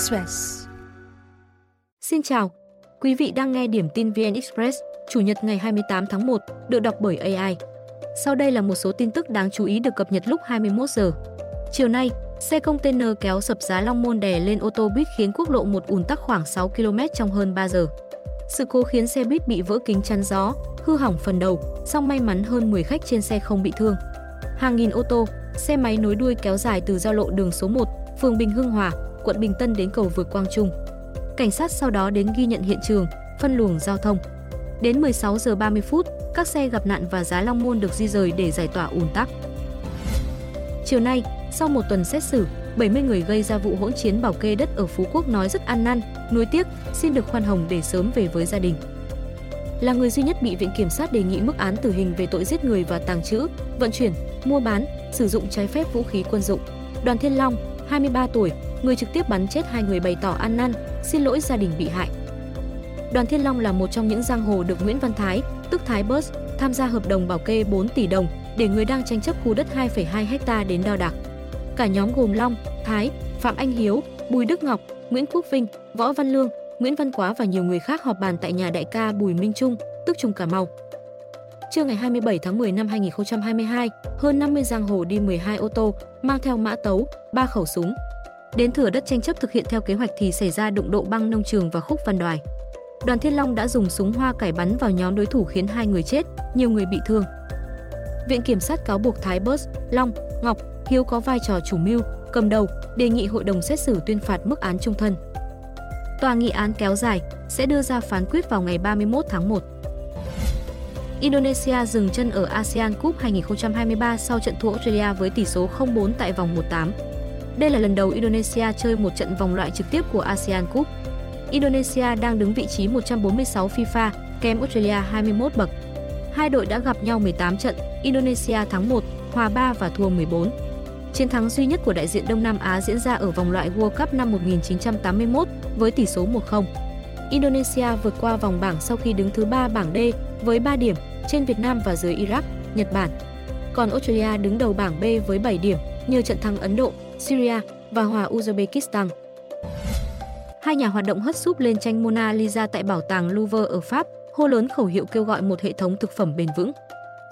Express. Xin chào, quý vị đang nghe điểm tin VN Express, Chủ nhật ngày 28 tháng 1, được đọc bởi AI. Sau đây là một số tin tức đáng chú ý được cập nhật lúc 21 giờ. Chiều nay, xe container kéo sập giá Long Môn đè lên ô tô buýt khiến quốc lộ 1 ùn tắc khoảng 6 km trong hơn 3 giờ. Sự cố khiến xe buýt bị vỡ kính chắn gió, hư hỏng phần đầu, song may mắn hơn 10 khách trên xe không bị thương. Hàng nghìn ô tô, xe máy nối đuôi kéo dài từ giao lộ đường số 1, phường Bình Hưng Hòa, quận Bình Tân đến cầu vượt Quang Trung. Cảnh sát sau đó đến ghi nhận hiện trường, phân luồng giao thông. Đến 16 giờ 30 phút, các xe gặp nạn và giá Long Môn được di rời để giải tỏa ùn tắc. Chiều nay, sau một tuần xét xử, 70 người gây ra vụ hỗn chiến bảo kê đất ở Phú Quốc nói rất ăn năn, nuối tiếc, xin được khoan hồng để sớm về với gia đình. Là người duy nhất bị Viện Kiểm sát đề nghị mức án tử hình về tội giết người và tàng trữ, vận chuyển, mua bán, sử dụng trái phép vũ khí quân dụng. Đoàn Thiên Long, 23 tuổi, người trực tiếp bắn chết hai người bày tỏ ăn năn, xin lỗi gia đình bị hại. Đoàn Thiên Long là một trong những giang hồ được Nguyễn Văn Thái, tức Thái Bus, tham gia hợp đồng bảo kê 4 tỷ đồng để người đang tranh chấp khu đất 2,2 hecta đến đo đạc. Cả nhóm gồm Long, Thái, Phạm Anh Hiếu, Bùi Đức Ngọc, Nguyễn Quốc Vinh, Võ Văn Lương, Nguyễn Văn Quá và nhiều người khác họp bàn tại nhà đại ca Bùi Minh Trung, tức Trung Cà Mau. Trưa ngày 27 tháng 10 năm 2022, hơn 50 giang hồ đi 12 ô tô, mang theo mã tấu, 3 khẩu súng. Đến thửa đất tranh chấp thực hiện theo kế hoạch thì xảy ra đụng độ băng nông trường và khúc văn đoài. Đoàn Thiên Long đã dùng súng hoa cải bắn vào nhóm đối thủ khiến hai người chết, nhiều người bị thương. Viện Kiểm sát cáo buộc Thái Bớt, Long, Ngọc, Hiếu có vai trò chủ mưu, cầm đầu, đề nghị hội đồng xét xử tuyên phạt mức án trung thân. Tòa nghị án kéo dài sẽ đưa ra phán quyết vào ngày 31 tháng 1. Indonesia dừng chân ở ASEAN Cup 2023 sau trận thua Australia với tỷ số 0-4 tại vòng 1/8. Đây là lần đầu Indonesia chơi một trận vòng loại trực tiếp của ASEAN Cup. Indonesia đang đứng vị trí 146 FIFA, kém Australia 21 bậc. Hai đội đã gặp nhau 18 trận, Indonesia thắng 1, hòa 3 và thua 14. Chiến thắng duy nhất của đại diện Đông Nam Á diễn ra ở vòng loại World Cup năm 1981 với tỷ số 1-0. Indonesia vượt qua vòng bảng sau khi đứng thứ 3 bảng D với 3 điểm trên Việt Nam và dưới Iraq, Nhật Bản. Còn Australia đứng đầu bảng B với 7 điểm nhờ trận thắng Ấn Độ, Syria và hòa Uzbekistan. Hai nhà hoạt động hất súp lên tranh Mona Lisa tại bảo tàng Louvre ở Pháp, hô lớn khẩu hiệu kêu gọi một hệ thống thực phẩm bền vững.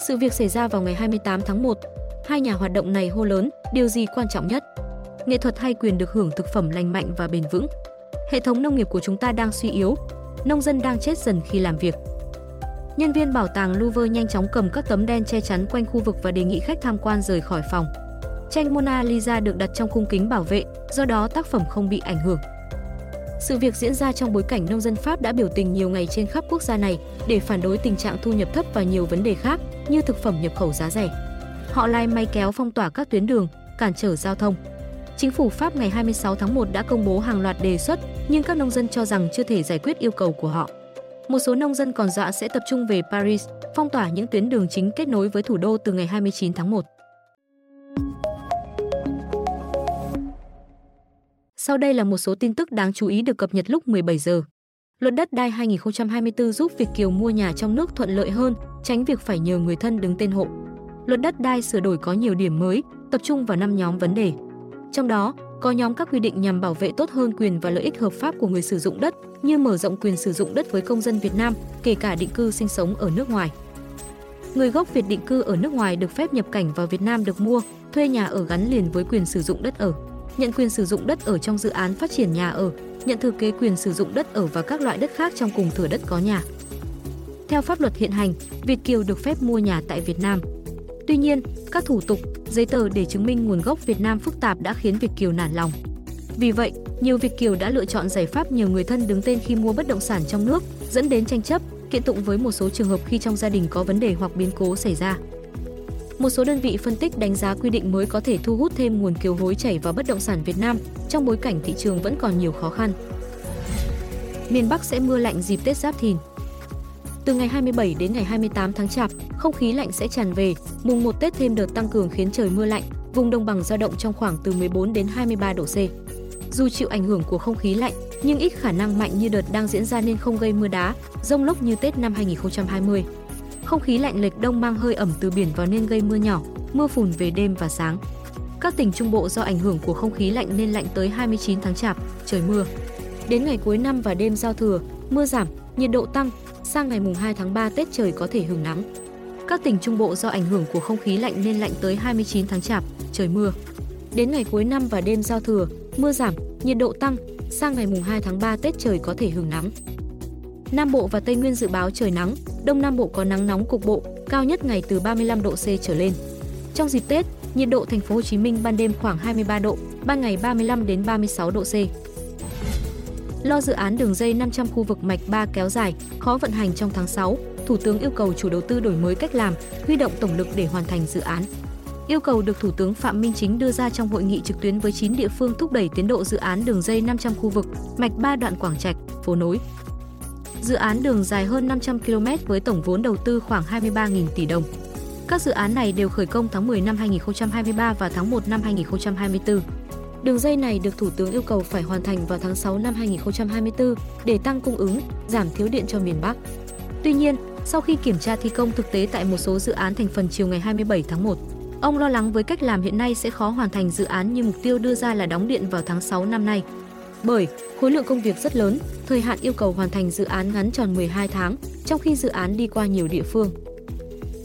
Sự việc xảy ra vào ngày 28 tháng 1. Hai nhà hoạt động này hô lớn, điều gì quan trọng nhất? Nghệ thuật hay quyền được hưởng thực phẩm lành mạnh và bền vững? Hệ thống nông nghiệp của chúng ta đang suy yếu, nông dân đang chết dần khi làm việc. Nhân viên bảo tàng Louvre nhanh chóng cầm các tấm đen che chắn quanh khu vực và đề nghị khách tham quan rời khỏi phòng. Tranh Mona Lisa được đặt trong khung kính bảo vệ, do đó tác phẩm không bị ảnh hưởng. Sự việc diễn ra trong bối cảnh nông dân Pháp đã biểu tình nhiều ngày trên khắp quốc gia này để phản đối tình trạng thu nhập thấp và nhiều vấn đề khác như thực phẩm nhập khẩu giá rẻ. Họ lai may kéo phong tỏa các tuyến đường, cản trở giao thông. Chính phủ Pháp ngày 26 tháng 1 đã công bố hàng loạt đề xuất, nhưng các nông dân cho rằng chưa thể giải quyết yêu cầu của họ. Một số nông dân còn dọa sẽ tập trung về Paris, phong tỏa những tuyến đường chính kết nối với thủ đô từ ngày 29 tháng 1. Sau đây là một số tin tức đáng chú ý được cập nhật lúc 17 giờ. Luật đất đai 2024 giúp Việt kiều mua nhà trong nước thuận lợi hơn, tránh việc phải nhờ người thân đứng tên hộ. Luật đất đai sửa đổi có nhiều điểm mới, tập trung vào 5 nhóm vấn đề. Trong đó, có nhóm các quy định nhằm bảo vệ tốt hơn quyền và lợi ích hợp pháp của người sử dụng đất, như mở rộng quyền sử dụng đất với công dân Việt Nam, kể cả định cư sinh sống ở nước ngoài. Người gốc Việt định cư ở nước ngoài được phép nhập cảnh vào Việt Nam được mua, thuê nhà ở gắn liền với quyền sử dụng đất ở nhận quyền sử dụng đất ở trong dự án phát triển nhà ở, nhận thừa kế quyền sử dụng đất ở và các loại đất khác trong cùng thửa đất có nhà. Theo pháp luật hiện hành, Việt kiều được phép mua nhà tại Việt Nam. Tuy nhiên, các thủ tục, giấy tờ để chứng minh nguồn gốc Việt Nam phức tạp đã khiến Việt kiều nản lòng. Vì vậy, nhiều Việt kiều đã lựa chọn giải pháp nhờ người thân đứng tên khi mua bất động sản trong nước, dẫn đến tranh chấp, kiện tụng với một số trường hợp khi trong gia đình có vấn đề hoặc biến cố xảy ra. Một số đơn vị phân tích đánh giá quy định mới có thể thu hút thêm nguồn kiều hối chảy vào bất động sản Việt Nam trong bối cảnh thị trường vẫn còn nhiều khó khăn. Miền Bắc sẽ mưa lạnh dịp Tết Giáp Thìn. Từ ngày 27 đến ngày 28 tháng Chạp, không khí lạnh sẽ tràn về, mùng 1 Tết thêm đợt tăng cường khiến trời mưa lạnh, vùng đồng bằng dao động trong khoảng từ 14 đến 23 độ C. Dù chịu ảnh hưởng của không khí lạnh, nhưng ít khả năng mạnh như đợt đang diễn ra nên không gây mưa đá, rông lốc như Tết năm 2020. Không khí lạnh lệch đông mang hơi ẩm từ biển vào nên gây mưa nhỏ, mưa phùn về đêm và sáng. Các tỉnh Trung Bộ do ảnh hưởng của không khí lạnh nên lạnh tới 29 tháng Chạp, trời mưa. Đến ngày cuối năm và đêm giao thừa, mưa giảm, nhiệt độ tăng, sang ngày mùng 2 tháng 3 Tết trời có thể hứng nắng. Các tỉnh Trung Bộ do ảnh hưởng của không khí lạnh nên lạnh tới 29 tháng Chạp, trời mưa. Đến ngày cuối năm và đêm giao thừa, mưa giảm, nhiệt độ tăng, sang ngày mùng 2 tháng 3 Tết trời có thể hứng nắng. Nam Bộ và Tây Nguyên dự báo trời nắng, Đông Nam Bộ có nắng nóng cục bộ, cao nhất ngày từ 35 độ C trở lên. Trong dịp Tết, nhiệt độ thành phố Hồ Chí Minh ban đêm khoảng 23 độ, ban ngày 35 đến 36 độ C. Lo dự án đường dây 500 khu vực mạch 3 kéo dài, khó vận hành trong tháng 6, Thủ tướng yêu cầu chủ đầu tư đổi mới cách làm, huy động tổng lực để hoàn thành dự án. Yêu cầu được Thủ tướng Phạm Minh Chính đưa ra trong hội nghị trực tuyến với 9 địa phương thúc đẩy tiến độ dự án đường dây 500 khu vực, mạch 3 đoạn Quảng Trạch, phố nối. Dự án đường dài hơn 500 km với tổng vốn đầu tư khoảng 23.000 tỷ đồng. Các dự án này đều khởi công tháng 10 năm 2023 và tháng 1 năm 2024. Đường dây này được Thủ tướng yêu cầu phải hoàn thành vào tháng 6 năm 2024 để tăng cung ứng, giảm thiếu điện cho miền Bắc. Tuy nhiên, sau khi kiểm tra thi công thực tế tại một số dự án thành phần chiều ngày 27 tháng 1, ông lo lắng với cách làm hiện nay sẽ khó hoàn thành dự án như mục tiêu đưa ra là đóng điện vào tháng 6 năm nay. Bởi khối lượng công việc rất lớn, thời hạn yêu cầu hoàn thành dự án ngắn tròn 12 tháng, trong khi dự án đi qua nhiều địa phương.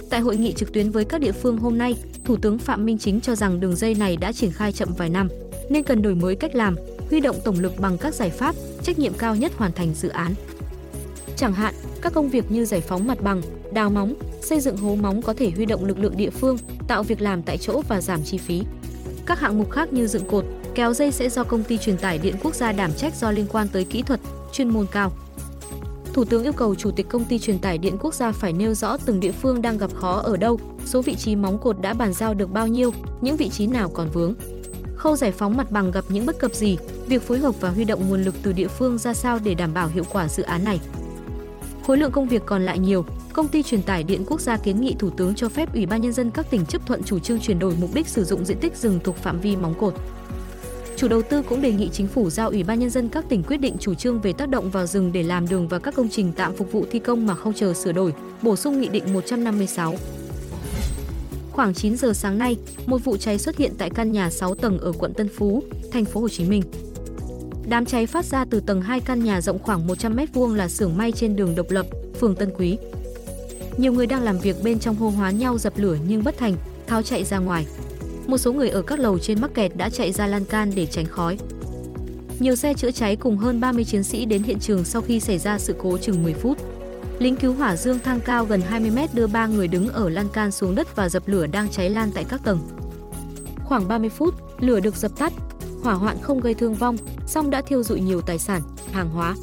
Tại hội nghị trực tuyến với các địa phương hôm nay, Thủ tướng Phạm Minh Chính cho rằng đường dây này đã triển khai chậm vài năm, nên cần đổi mới cách làm, huy động tổng lực bằng các giải pháp, trách nhiệm cao nhất hoàn thành dự án. Chẳng hạn, các công việc như giải phóng mặt bằng, đào móng, xây dựng hố móng có thể huy động lực lượng địa phương, tạo việc làm tại chỗ và giảm chi phí. Các hạng mục khác như dựng cột, kéo dây sẽ do công ty truyền tải điện quốc gia đảm trách do liên quan tới kỹ thuật, chuyên môn cao. Thủ tướng yêu cầu Chủ tịch Công ty Truyền tải Điện Quốc gia phải nêu rõ từng địa phương đang gặp khó ở đâu, số vị trí móng cột đã bàn giao được bao nhiêu, những vị trí nào còn vướng. Khâu giải phóng mặt bằng gặp những bất cập gì, việc phối hợp và huy động nguồn lực từ địa phương ra sao để đảm bảo hiệu quả dự án này. Khối lượng công việc còn lại nhiều, Công ty truyền tải điện quốc gia kiến nghị Thủ tướng cho phép Ủy ban nhân dân các tỉnh chấp thuận chủ trương chuyển đổi mục đích sử dụng diện tích rừng thuộc phạm vi móng cột. Chủ đầu tư cũng đề nghị chính phủ giao Ủy ban nhân dân các tỉnh quyết định chủ trương về tác động vào rừng để làm đường và các công trình tạm phục vụ thi công mà không chờ sửa đổi, bổ sung nghị định 156. Khoảng 9 giờ sáng nay, một vụ cháy xuất hiện tại căn nhà 6 tầng ở quận Tân Phú, thành phố Hồ Chí Minh. Đám cháy phát ra từ tầng 2 căn nhà rộng khoảng 100 m2 là xưởng may trên đường Độc Lập, phường Tân Quý. Nhiều người đang làm việc bên trong hô hoán nhau dập lửa nhưng bất thành, tháo chạy ra ngoài. Một số người ở các lầu trên mắc kẹt đã chạy ra lan can để tránh khói. Nhiều xe chữa cháy cùng hơn 30 chiến sĩ đến hiện trường sau khi xảy ra sự cố chừng 10 phút. Lính cứu hỏa dương thang cao gần 20 mét đưa ba người đứng ở lan can xuống đất và dập lửa đang cháy lan tại các tầng. Khoảng 30 phút, lửa được dập tắt, hỏa hoạn không gây thương vong, song đã thiêu dụi nhiều tài sản, hàng hóa.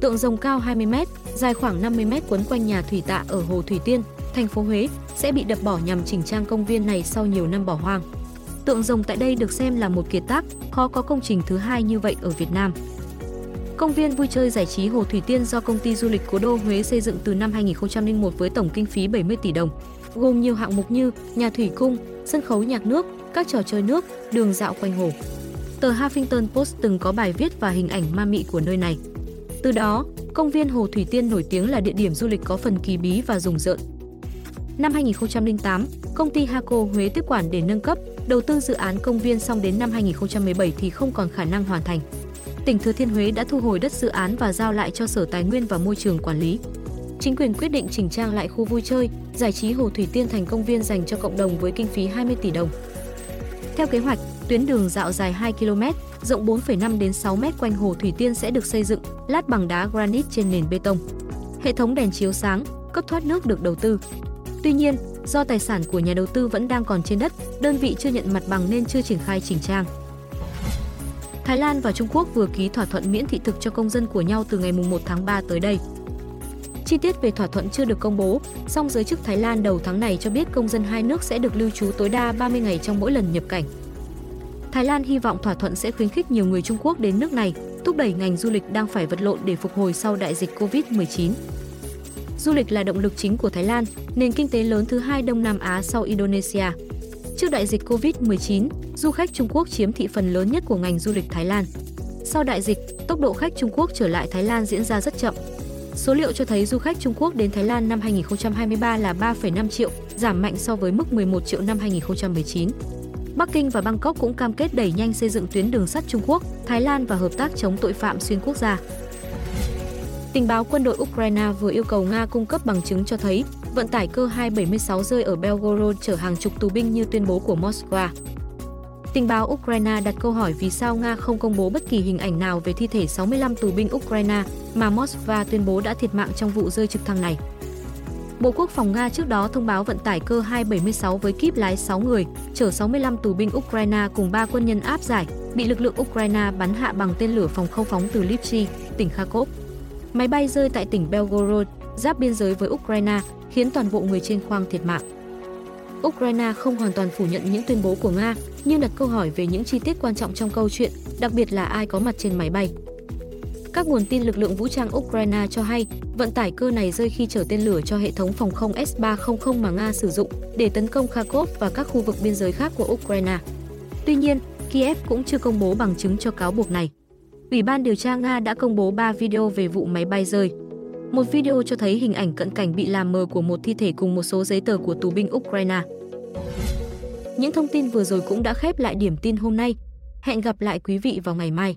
Tượng rồng cao 20 mét, dài khoảng 50 mét quấn quanh nhà thủy tạ ở Hồ Thủy Tiên, thành phố Huế sẽ bị đập bỏ nhằm chỉnh trang công viên này sau nhiều năm bỏ hoang. Tượng rồng tại đây được xem là một kiệt tác, khó có công trình thứ hai như vậy ở Việt Nam. Công viên vui chơi giải trí Hồ Thủy Tiên do công ty du lịch Cố đô Huế xây dựng từ năm 2001 với tổng kinh phí 70 tỷ đồng, gồm nhiều hạng mục như nhà thủy cung, sân khấu nhạc nước, các trò chơi nước, đường dạo quanh hồ. Tờ Huffington Post từng có bài viết và hình ảnh ma mị của nơi này. Từ đó, công viên Hồ Thủy Tiên nổi tiếng là địa điểm du lịch có phần kỳ bí và rùng rợn. Năm 2008, công ty Haco Huế tiếp quản để nâng cấp, đầu tư dự án công viên xong đến năm 2017 thì không còn khả năng hoàn thành. Tỉnh Thừa Thiên Huế đã thu hồi đất dự án và giao lại cho Sở Tài nguyên và Môi trường quản lý. Chính quyền quyết định chỉnh trang lại khu vui chơi, giải trí Hồ Thủy Tiên thành công viên dành cho cộng đồng với kinh phí 20 tỷ đồng. Theo kế hoạch, tuyến đường dạo dài 2 km, rộng 4,5 đến 6 m quanh Hồ Thủy Tiên sẽ được xây dựng, lát bằng đá granite trên nền bê tông. Hệ thống đèn chiếu sáng, cấp thoát nước được đầu tư. Tuy nhiên, do tài sản của nhà đầu tư vẫn đang còn trên đất, đơn vị chưa nhận mặt bằng nên chưa triển khai chỉnh trang. Thái Lan và Trung Quốc vừa ký thỏa thuận miễn thị thực cho công dân của nhau từ ngày 1 tháng 3 tới đây. Chi tiết về thỏa thuận chưa được công bố, song giới chức Thái Lan đầu tháng này cho biết công dân hai nước sẽ được lưu trú tối đa 30 ngày trong mỗi lần nhập cảnh. Thái Lan hy vọng thỏa thuận sẽ khuyến khích nhiều người Trung Quốc đến nước này, thúc đẩy ngành du lịch đang phải vật lộn để phục hồi sau đại dịch Covid-19. Du lịch là động lực chính của Thái Lan, nền kinh tế lớn thứ hai Đông Nam Á sau Indonesia. Trước đại dịch Covid-19, du khách Trung Quốc chiếm thị phần lớn nhất của ngành du lịch Thái Lan. Sau đại dịch, tốc độ khách Trung Quốc trở lại Thái Lan diễn ra rất chậm. Số liệu cho thấy du khách Trung Quốc đến Thái Lan năm 2023 là 3,5 triệu, giảm mạnh so với mức 11 triệu năm 2019. Bắc Kinh và Bangkok cũng cam kết đẩy nhanh xây dựng tuyến đường sắt Trung Quốc, Thái Lan và hợp tác chống tội phạm xuyên quốc gia. Tình báo quân đội Ukraine vừa yêu cầu Nga cung cấp bằng chứng cho thấy vận tải cơ 276 rơi ở Belgorod chở hàng chục tù binh như tuyên bố của Moscow. Tình báo Ukraine đặt câu hỏi vì sao Nga không công bố bất kỳ hình ảnh nào về thi thể 65 tù binh Ukraine mà Moscow tuyên bố đã thiệt mạng trong vụ rơi trực thăng này. Bộ Quốc phòng Nga trước đó thông báo vận tải cơ 276 với kíp lái 6 người, chở 65 tù binh Ukraine cùng 3 quân nhân áp giải, bị lực lượng Ukraine bắn hạ bằng tên lửa phòng không phóng từ Lipsy, tỉnh Kharkov. Máy bay rơi tại tỉnh Belgorod, giáp biên giới với Ukraine, khiến toàn bộ người trên khoang thiệt mạng. Ukraine không hoàn toàn phủ nhận những tuyên bố của Nga, nhưng đặt câu hỏi về những chi tiết quan trọng trong câu chuyện, đặc biệt là ai có mặt trên máy bay. Các nguồn tin lực lượng vũ trang Ukraine cho hay, vận tải cơ này rơi khi chở tên lửa cho hệ thống phòng không S-300 mà Nga sử dụng để tấn công Kharkov và các khu vực biên giới khác của Ukraine. Tuy nhiên, Kiev cũng chưa công bố bằng chứng cho cáo buộc này. Ủy ban điều tra Nga đã công bố 3 video về vụ máy bay rơi. Một video cho thấy hình ảnh cận cảnh bị làm mờ của một thi thể cùng một số giấy tờ của tù binh Ukraine. Những thông tin vừa rồi cũng đã khép lại điểm tin hôm nay. Hẹn gặp lại quý vị vào ngày mai.